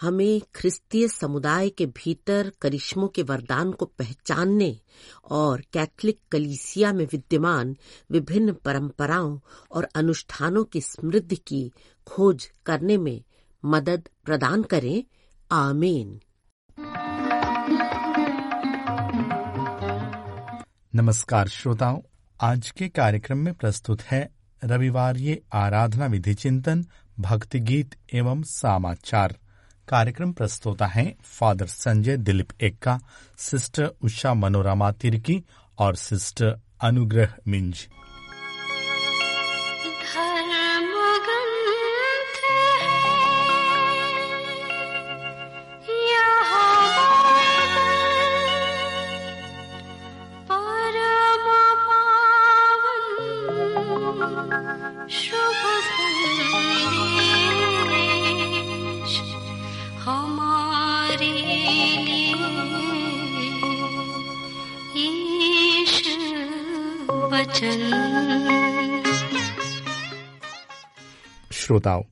हमें ख्रिस्तीय समुदाय के भीतर करिश्मों के वरदान को पहचानने और कैथलिक कलीसिया में विद्यमान विभिन्न परंपराओं और अनुष्ठानों की समृद्धि की खोज करने में मदद प्रदान करें। आमीन। नमस्कार श्रोताओं, आज के कार्यक्रम में प्रस्तुत है रविवार ये आराधना विधि चिंतन, भक्ति गीत एवं समाचार। कार्यक्रम प्रस्तोता हैं फादर संजय दिलीप एक्का, सिस्टर उषा मनोरमा तिर्की और सिस्टर अनुग्रह मिंज। श्रोताओं,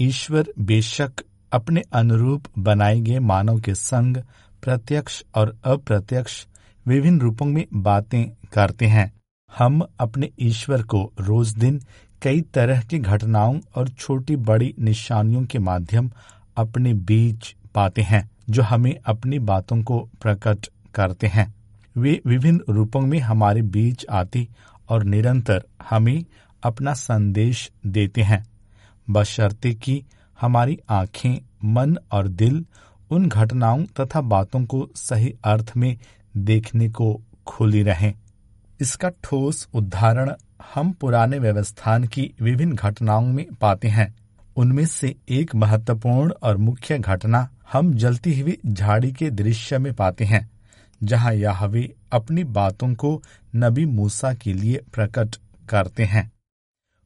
ईश्वर बेशक अपने अनुरूप बनाए गए मानव के संग प्रत्यक्ष और अप्रत्यक्ष विभिन्न रूपों में बातें करते हैं। हम अपने ईश्वर को रोज दिन कई तरह की घटनाओं और छोटी बड़ी निशानियों के माध्यम अपने बीच पाते हैं, जो हमें अपनी बातों को प्रकट करते हैं। वे विभिन्न रूपों में हमारे बीच आते और निरंतर हमें अपना संदेश देते हैं। बशर्ते कि हमारी आँखें, मन और दिल उन घटनाओं तथा बातों को सही अर्थ में देखने को खुली रहें। इसका ठोस उदाहरण हम पुराने व्यवस्थान की विभिन्न घटनाओं में पाते हैं। उनमें से एक महत्वपूर्ण और मुख्य घटना हम जलती हुई झाड़ी के दृश्य में पाते हैं। जहाँ याहवे अपनी बातों को नबी मूसा के लिए प्रकट करते हैं।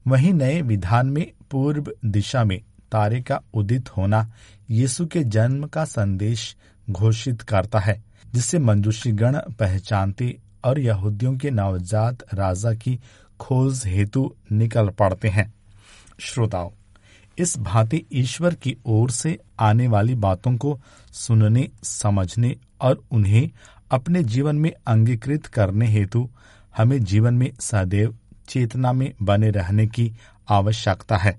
वहीं नए विधान में, पूर्व दिशा में तारे का उदित होना यीशु के जन्म का संदेश घोषित करता है जिसे मंजूषी गण पहचानते और यहूदियों के नवजात राजा की खोज हेतु निकल पड़ते हैं। श्रोताओं, इस भांति ईश्वर की ओर से आने वाली बातों को सुनने, समझने और उन्हें अपने जीवन में अंगीकृत करने हेतु हमें जीवन में सदैव चेतना में बने रहने की आवश्यकता है।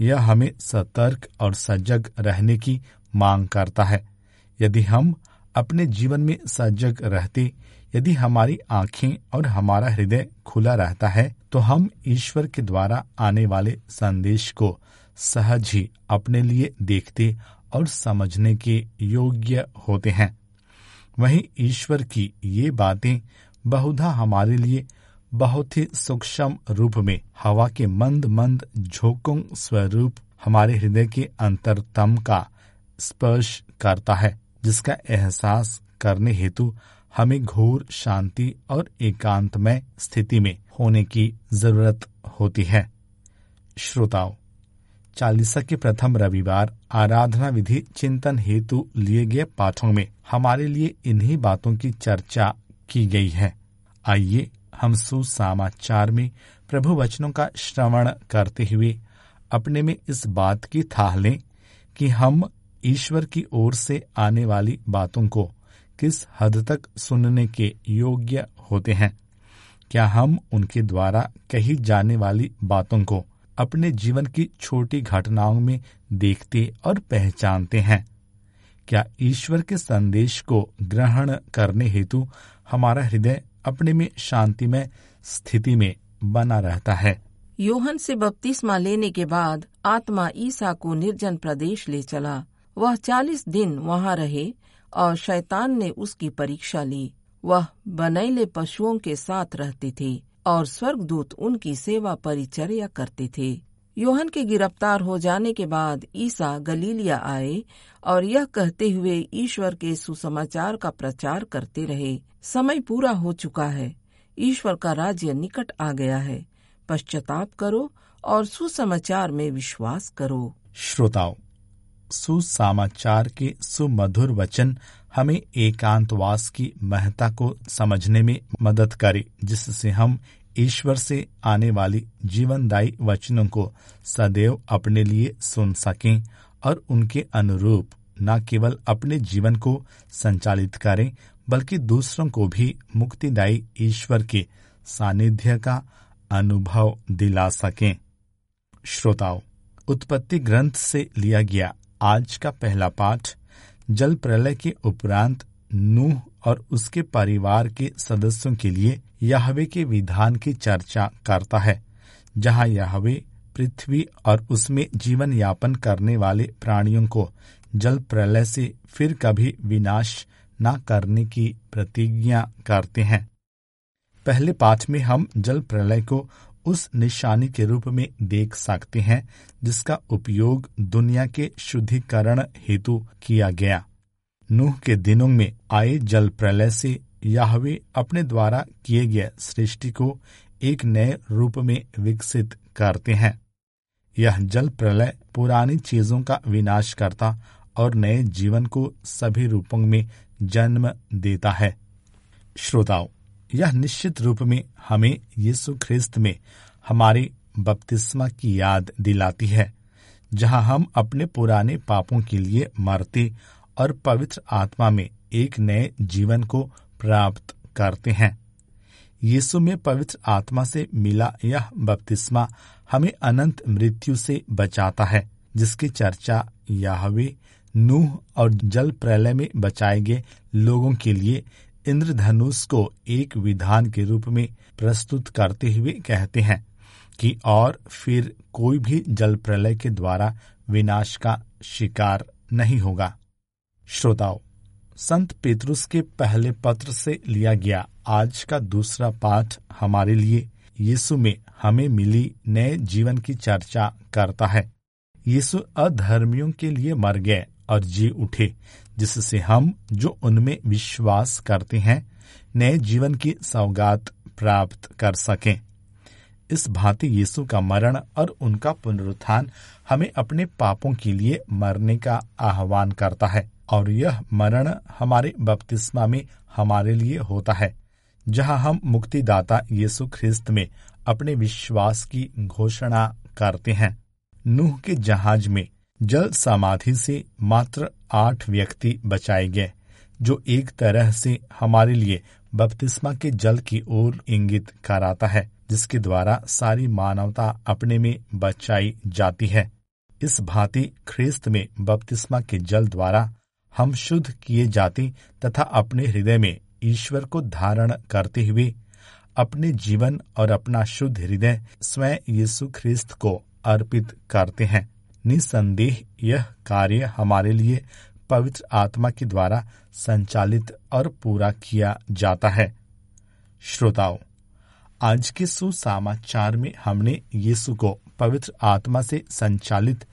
यह हमें सतर्क और सजग रहने की मांग करता है। यदि हम अपने जीवन में सजग रहते, यदि हमारी आँखें और हमारा हृदय खुला रहता है तो हम ईश्वर के द्वारा आने वाले संदेश को सहज ही अपने लिए देखते और समझने के योग्य होते हैं। वहीं ईश्वर की ये बातें बहुधा हमारे लिए बहुत ही सूक्ष्म रूप में हवा के मंद मंद झोंकों स्वरूप हमारे हृदय के अंतरतम का स्पर्श करता है, जिसका एहसास करने हेतु हमें घोर शांति और एकांतमय स्थिति में होने की ज़रूरत होती है। श्रोताओं चालीसा के प्रथम रविवार आराधना विधि चिंतन हेतु लिए गए पाठों में हमारे लिए इन्हीं बातों की चर्चा की गई है। आइए हम सुसमाचार में प्रभु वचनों का श्रवण करते हुए अपने में इस बात की थाह लें कि हम ईश्वर की ओर से आने वाली बातों को किस हद तक सुनने के योग्य होते हैं। क्या हम उनके द्वारा कही जाने वाली बातों को अपने जीवन की छोटी घटनाओं में देखते और पहचानते हैं। क्या ईश्वर के संदेश को ग्रहण करने हेतु हमारा हृदय अपने में शांतिमय स्थिति में बना रहता है? योहन से बपतिस्मा लेने के बाद आत्मा ईसा को निर्जन प्रदेश ले चला। वह चालीस दिन वहाँ रहे और शैतान ने उसकी परीक्षा ली। वह बनैले पशुओं के साथ रहती थे। और स्वर्गदूत उनकी सेवा परिचर्या करते थे। योहन के गिरफ़्तार हो जाने के बाद ईसा गलीलिया आए और यह कहते हुए ईश्वर के सुसमाचार का प्रचार करते रहे। समय पूरा हो चुका है। ईश्वर का राज्य निकट आ गया है। पश्चाताप करो और सुसमाचार में विश्वास करो। श्रोताओं सुसमाचार के सुमधुर वचन हमें एकांतवास की महत्ता को समझने में मदद करे, जिससे हम ईश्वर से आने वाली जीवनदायी वचनों को सदैव अपने लिए सुन सकें और उनके अनुरूप न केवल अपने जीवन को संचालित करें, बल्कि दूसरों को भी मुक्तिदायी ईश्वर के सानिध्य का अनुभव दिला सकें। श्रोताओं, उत्पत्ति ग्रंथ से लिया गया आज का पहला पाठ जल प्रलय के उपरांत नूह और उसके परिवार के सदस्यों के लिए यहवे के विधान की चर्चा करता है, जहाँ यहवे पृथ्वी और उसमें जीवन यापन करने वाले प्राणियों को जल प्रलय से फिर कभी विनाश न करने की प्रतिज्ञा करते हैं। पहले पाठ में हम जल प्रलय को उस निशानी के रूप में देख सकते हैं, जिसका उपयोग दुनिया के शुद्धिकरण हेतु किया गया। नूह के दिनों में आए जल प्रलय से याहवे अपने द्वारा किए गए सृष्टि को एक नए रूप में विकसित करते हैं। यह जल प्रलय पुरानी चीज़ों का विनाश करता और नए जीवन को सभी रूपों में जन्म देता है। श्रोताओं यह निश्चित रूप में हमें यीशु ख्रिस्त में हमारे बपतिस्मा की याद दिलाती है, जहाँ हम अपने पुराने पापों के लिए मरते और पवित्र आत्मा में एक नए जीवन को प्राप्त करते हैं। यीशु में पवित्र आत्मा से मिला यह बपतिस्मा हमें अनंत मृत्यु से बचाता है, जिसकी चर्चा याहवे, नूह और जल प्रलय में बचाए गए लोगों के लिए इंद्रधनुष को एक विधान के रूप में प्रस्तुत करते हुए कहते हैं कि और फिर कोई भी जल प्रलय के द्वारा विनाश का शिकार नहीं होगा। श्रोताओं, संत पेतरुस के पहले पत्र से लिया गया आज का दूसरा पाठ हमारे लिए यीशु में हमें मिली नए जीवन की चर्चा करता है। यीशु अधर्मियों के लिए मर गए और जी उठे जिससे हम, जो उनमें विश्वास करते हैं, नए जीवन की सौगात प्राप्त कर सकें। इस भांति यीशु का मरण और उनका पुनरुत्थान हमें अपने पापों के लिए मरने का आह्वान करता है और यह मरण हमारे बपतिस्मा में हमारे लिए होता है, जहाँ हम मुक्तिदाता यीशु ख्रिस्त में अपने विश्वास की घोषणा करते हैं। नूह के जहाज़ में जल समाधि से मात्र आठ व्यक्ति बचाए गए, जो एक तरह से हमारे लिए बपतिस्मा के जल की ओर इंगित कराता है, जिसके द्वारा सारी मानवता अपने में बचाई जाती है। इस भांति ख्रिस्त में बपतिस्मा के जल द्वारा हम शुद्ध किए जाते तथा अपने हृदय में ईश्वर को धारण करते हुए अपने जीवन और अपना शुद्ध हृदय स्वयं यीशु ख्रिस्त को अर्पित करते हैं। निसंदेह यह कार्य हमारे लिए पवित्र आत्मा के द्वारा संचालित और पूरा किया जाता है। श्रोताओं, आज के सुसमाचार में हमने यीशु को पवित्र आत्मा से संचालित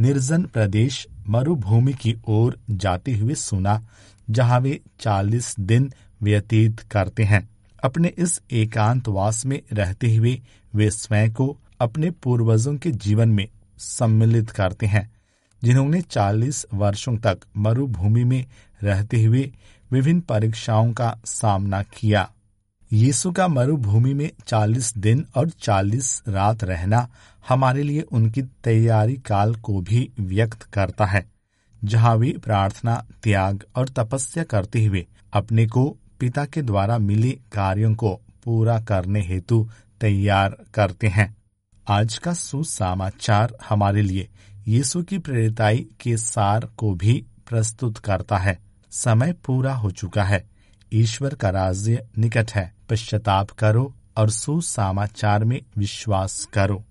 निर्जन प्रदेश मरुभूमि की ओर जाते हुए सुना, जहाँ वे चालीस दिन व्यतीत करते हैं। अपने इस एकांतवास में रहते हुए वे स्वयं को अपने पूर्वजों के जीवन में सम्मिलित करते हैं, जिन्होंने 40 वर्षों तक मरुभूमि में रहते हुए विभिन्न परीक्षाओं का सामना किया। यीशु का मरुभूमि में 40 दिन और 40 रात रहना हमारे लिए उनकी तैयारी काल को भी व्यक्त करता है, जहाँ वे प्रार्थना, त्याग और तपस्या करते हुए अपने को पिता के द्वारा मिले कार्यों को पूरा करने हेतु तैयार करते हैं। आज का सुसमाचार हमारे लिए यीशु की प्रेरिताई के सार को भी प्रस्तुत करता है। समय पूरा हो चुका है। ईश्वर का राज्य निकट है। पश्चाताप करो और सुसमाचार में विश्वास करो।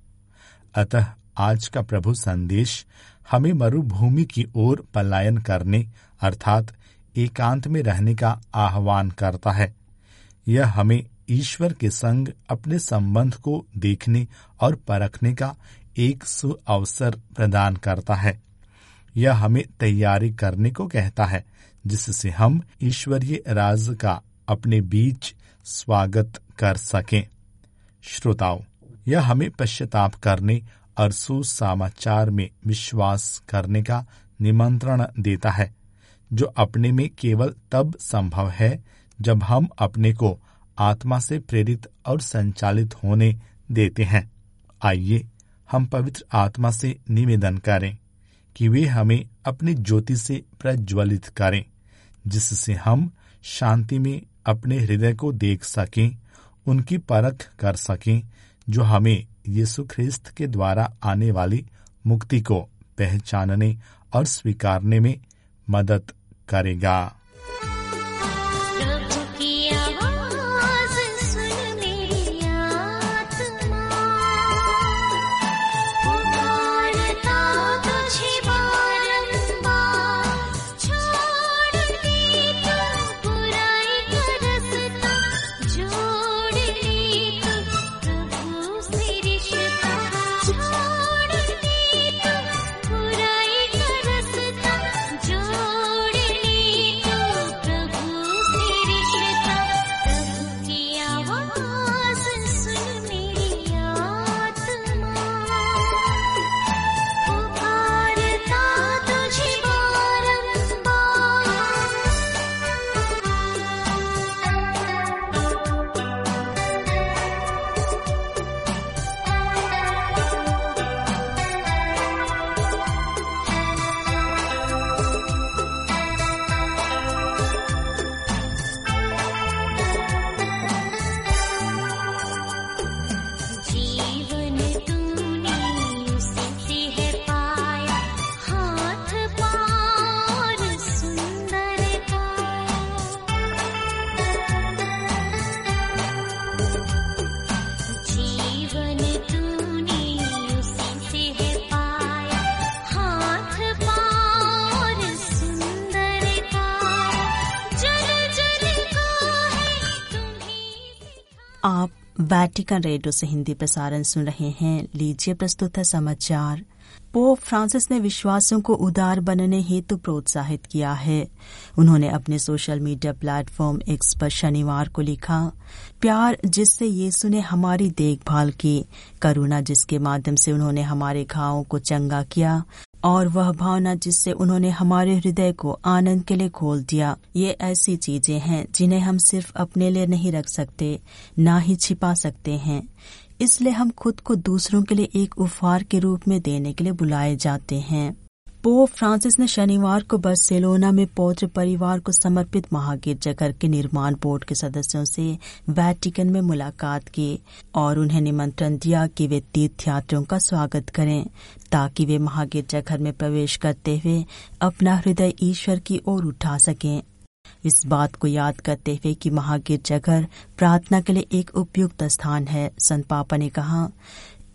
अतः आज का प्रभु संदेश हमें मरुभूमि की ओर पलायन करने अर्थात एकांत में रहने का आह्वान करता है। यह हमें ईश्वर के संग अपने संबंध को देखने और परखने का एक सु अवसर प्रदान करता है। यह हमें तैयारी करने को कहता है, जिससे हम ईश्वरीय राज का अपने बीच स्वागत कर सकें। श्रोताओं, यह हमें पश्चाताप करने और सुसमाचार में विश्वास करने का निमंत्रण देता है, जो अपने में केवल तब संभव है जब हम अपने को आत्मा से प्रेरित और संचालित होने देते हैं। आइए हम पवित्र आत्मा से निवेदन करें कि वे हमें अपनी ज्योति से प्रज्वलित करें, जिससे हम शांति में अपने हृदय को देख सकें, उनकी परख कर सकें, जो हमें यीशु ख्रिस्त के द्वारा आने वाली मुक्ति को पहचानने और स्वीकारने में मदद करेगा। आप वैटिकन रेडियो से हिंदी प्रसारण सुन रहे हैं। लीजिए प्रस्तुत है समाचार। पोप फ्रांसिस ने विश्वासों को उदार बनने हेतु प्रोत्साहित किया है। उन्होंने अपने सोशल मीडिया प्लेटफॉर्म एक्स पर शनिवार को लिखा, प्यार जिससे यीशु ने हमारी देखभाल की, करुणा जिसके माध्यम से उन्होंने हमारे घावों को चंगा किया और वह भावना जिससे उन्होंने हमारे हृदय को आनंद के लिए खोल दिया। ये ऐसी चीज़ें हैं जिन्हें हम सिर्फ़ अपने लिए नहीं रख सकते, ना ही छिपा सकते हैं। इसलिए हम खुद को दूसरों के लिए एक उपहार के रूप में देने के लिए बुलाए जाते हैं। पोप फ्रांसिस ने शनिवार को बार्सिलोना में पौत्र परिवार को समर्पित महागिरजाघर के निर्माण बोर्ड के सदस्यों से वैटिकन में मुलाकात की और उन्हें निमंत्रण दिया कि वे तीर्थयात्रियों का स्वागत करें, ताकि वे महागिरजाघर में प्रवेश करते हुए अपना हृदय ईश्वर की ओर उठा सकें। इस बात को याद करते हुए कि महागिरजाघर प्रार्थना के लिए एक उपयुक्त स्थान है, संत पापा ने कहा,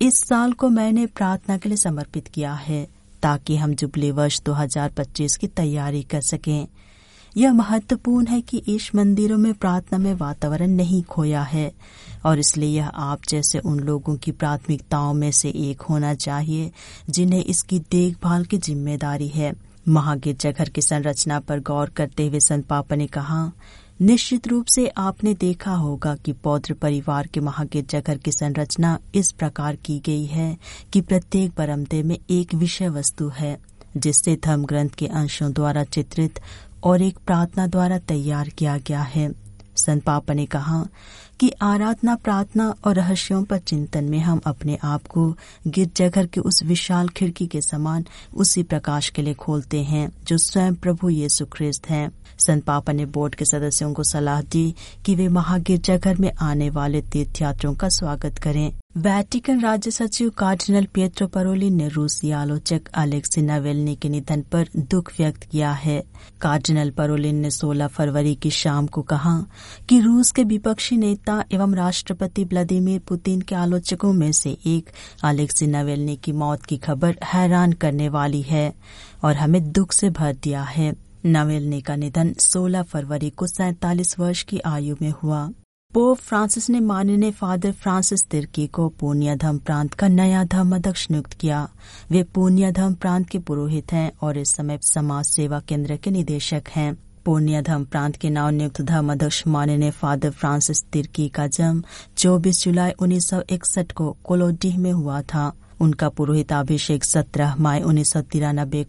इस साल को मैंने प्रार्थना के लिए समर्पित किया है। ताकि हम जुबली वर्ष 2025 की तैयारी कर सकें। यह महत्वपूर्ण है कि इस मंदिरों में प्रार्थना में वातावरण नहीं खोया है, और इसलिए यह आप जैसे उन लोगों की प्राथमिकताओं में से एक होना चाहिए, जिन्हें इसकी देखभाल की ज़िम्मेदारी है। महागिरजाघर की संरचना पर गौर करते हुए संत पापा ने कहा निश्चित रूप से आपने देखा होगा कि पौत्र परिवार के महागिरजाघर की संरचना इस प्रकार की गई है कि प्रत्येक बरमदे में एक विषय वस्तु है, जिससे धर्म ग्रंथ के अंशों द्वारा चित्रित और एक प्रार्थना द्वारा तैयार किया गया है। संत पापा ने कहा कि आराधना, प्रार्थना और रहस्यों पर चिंतन में हम अपने आप को गिरजाघर के उस विशाल खिड़की के समान उसी प्रकाश के लिए खोलते हैं, जो स्वयं प्रभु यीशु ख्रिस्त हैं। संत पापा ने बोर्ड के सदस्यों को सलाह दी कि वे महागिरजाघर में आने वाले तीर्थयात्रियों का स्वागत करें। वैटिकन राज्य सचिव कार्डिनल पियत्रो परोलिन ने रूसी आलोचक अलेक्सी नावेलनी के निधन पर दुख व्यक्त किया है कार्डिनल परोलिन ने 16 फरवरी की शाम को कहा कि रूस के विपक्षी नेता एवं राष्ट्रपति व्लादिमीर पुतिन के आलोचकों में से एक अलेक्सी नावेलनी की मौत की खबर हैरान करने वाली है और हमें दुख से भर दिया है नवेलनी का निधन 16 फरवरी को सैतालीस वर्ष की आयु में हुआ पोप फ्रांसिस ने माननीय फादर फ्रांसिस तिर्की को पूर्णिया धर्म प्रांत का नया धर्म अध्यक्ष नियुक्त किया। वे पूर्णिया धर्म प्रांत के पुरोहित हैं और इस समय समाज सेवा केंद्र के निदेशक हैं। पूर्णियाधम प्रांत के नव नियुक्त धर्म अध्यक्ष माननीय फादर फ्रांसिस तिर्की का जन्म 24 जुलाई 1961 को कोलोडीह में हुआ था। उनका पुरोहित अभिषेक 17 मई उन्नीस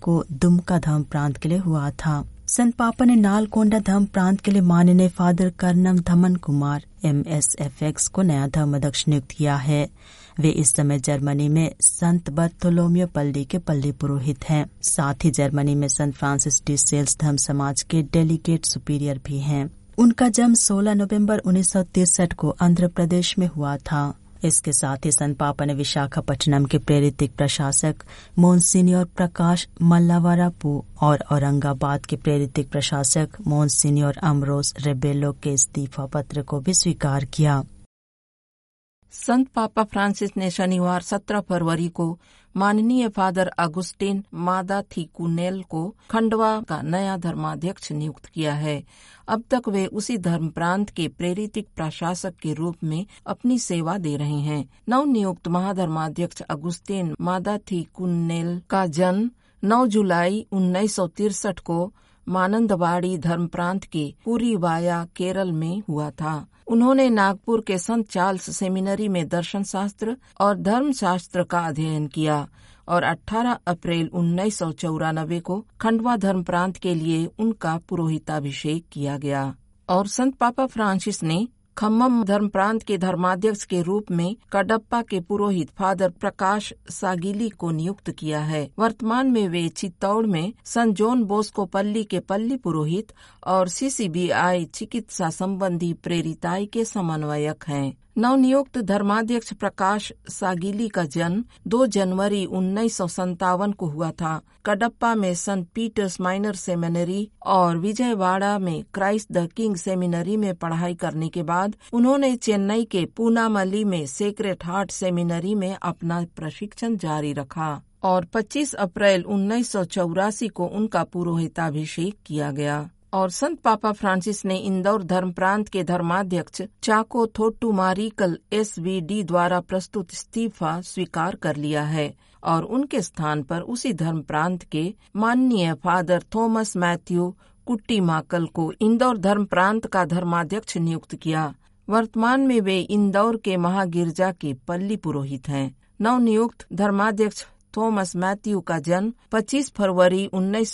को दुमका धर्म प्रांत के लिए हुआ था। संत पापा ने नालकोंडा धर्म प्रांत के लिए माननीय father Karnam Dhaman Kumar M S F X को नया धर्म अध्यक्ष नियुक्त किया है। वे इस समय जर्मनी में संत बर्थोलोमियो पल्ली के पल्ली पुरोहित हैं। साथ ही जर्मनी में संत फ्रांसिस डी सेल्स धर्म समाज के डेलीगेट सुपीरियर भी हैं। उनका जन्म 16 नवंबर उन्नीस को आंध्र प्रदेश में हुआ था। इसके साथ ही संपापन विशाखापट्टनम के प्रेरित प्रशासक मोनसिनियर प्रकाश मल्लावरापू और औरंगाबाद के प्रेरित प्रशासक मोनसिनियर अमरोस रेबेलो के इस्तीफा पत्र को भी स्वीकार किया। संत पापा फ्रांसिस ने शनिवार 17 फरवरी को माननीय फादर अगुस्टिन मादा थीकुनेल को खंडवा का नया धर्माध्यक्ष नियुक्त किया है। अब तक वे उसी धर्म प्रांत के प्रेरित प्रशासक के रूप में अपनी सेवा दे रहे हैं। नव नियुक्त महाधर्माध्यक्ष अगुस्टिन मादा थीकुनेल का जन्म 9 जुलाई उन्नीस को मानंदवाड़ी धर्म प्रांत के पूरी वाया केरल में हुआ था। उन्होंने नागपुर के संत चार्ल्स सेमिनरी में दर्शन शास्त्र और धर्म शास्त्र का अध्ययन किया और 18 अप्रैल उन्नीस सौ चौरानबे को खंडवा धर्म प्रांत के लिए उनका पुरोहिताभिषेक किया गया। और संत पापा फ्रांसिस ने खम्मम धर्म प्रांत के धर्माध्यक्ष के रूप में कडप्पा के पुरोहित फादर प्रकाश सागिली को नियुक्त किया है। वर्तमान में वे चित्तौड़ में सन जोन बोस्को पल्ली के पल्ली पुरोहित और सीसीबीआई चिकित्सा संबंधी प्रेरिताई के समन्वयक हैं। नवनियुक्त धर्माध्यक्ष प्रकाश सागिली का जन्म 2 जनवरी उन्नीस को हुआ था। कडप्पा में संत पीटर्स माइनर सेमिनरी और विजयवाड़ा में क्राइस्ट द किंग सेमिनरी में पढ़ाई करने के बाद उन्होंने चेन्नई के पूनामली में सेक्रेट हार्ट सेमिनरी में अपना प्रशिक्षण जारी रखा और 25 अप्रैल उन्नीस सौ चौरासी को उनका पुरोहिताभिषेक किया गया। और संत पापा फ्रांसिस ने इंदौर धर्म प्रांत के धर्माध्यक्ष चाको थोटू मारिकल एसवीडी द्वारा प्रस्तुत इस्तीफा स्वीकार कर लिया है और उनके स्थान पर उसी धर्म प्रांत के माननीय फादर थॉमस मैथ्यू कुट्टी माकल को इंदौर धर्म प्रांत का धर्माध्यक्ष नियुक्त किया। वर्तमान में वे इंदौर के महागिरजा के पल्ली पुरोहित हैं। नवनियुक्त धर्माध्यक्ष थॉमस मैथ्यू का जन्म 25 फरवरी उन्नीस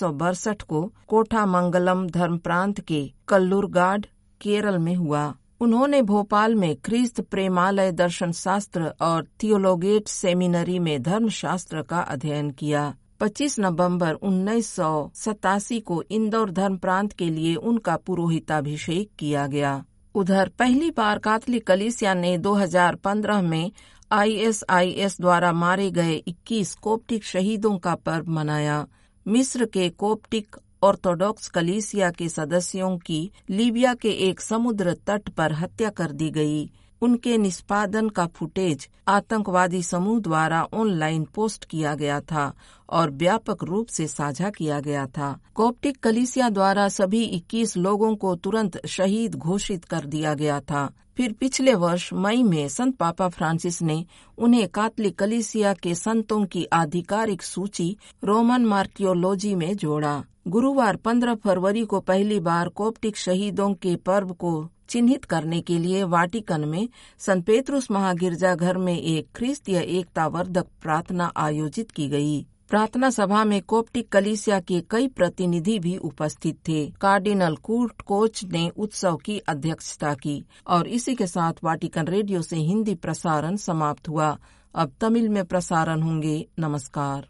को कोठा मंगलम धर्म प्रांत के कल्लूरगाड, केरल में हुआ। उन्होंने भोपाल में ख्रीस्त प्रेमालय दर्शन शास्त्र और थियोलोगेट सेमिनरी में धर्म शास्त्र का अध्ययन किया। 25 नवंबर उन्नीस सौ सतासी को इंदौर धर्म प्रांत के लिए उनका पुरोहिताभिषेक किया गया। उधर पहली बार कातलिक कलिसिया ने 2015 में आईएसआईएस द्वारा मारे गए 21 कोप्टिक शहीदों का पर्व मनाया। मिस्र के कोप्टिक ऑर्थोडॉक्स कलीसिया के सदस्यों की लीबिया के एक समुद्र तट पर हत्या कर दी गई। उनके निष्पादन का फुटेज आतंकवादी समूह द्वारा ऑनलाइन पोस्ट किया गया था और व्यापक रूप से साझा किया गया था। कोप्टिक कलिसिया द्वारा सभी 21 लोगों को तुरंत शहीद घोषित कर दिया गया था। फिर पिछले वर्ष मई में संत पापा फ्रांसिस ने उन्हें कातलिक कलिसिया के संतों की आधिकारिक सूची रोमन मार्कियोलॉजी में जोड़ा। गुरुवार 15 फरवरी को पहली बार कोप्टिक शहीदों के पर्व को चिन्हित करने के लिए वाटिकन में संत पेत्रुस महागिरजा घर में एक ख्रिस्तीय एकता वर्धक प्रार्थना आयोजित की गई। प्रार्थना सभा में कोप्टिक कलिसिया के कई प्रतिनिधि भी उपस्थित थे। कार्डिनल कूर्ट कोच ने उत्सव की अध्यक्षता की और इसी के साथ वाटिकन रेडियो से हिंदी प्रसारण समाप्त हुआ। अब तमिल में प्रसारण होंगे। नमस्कार।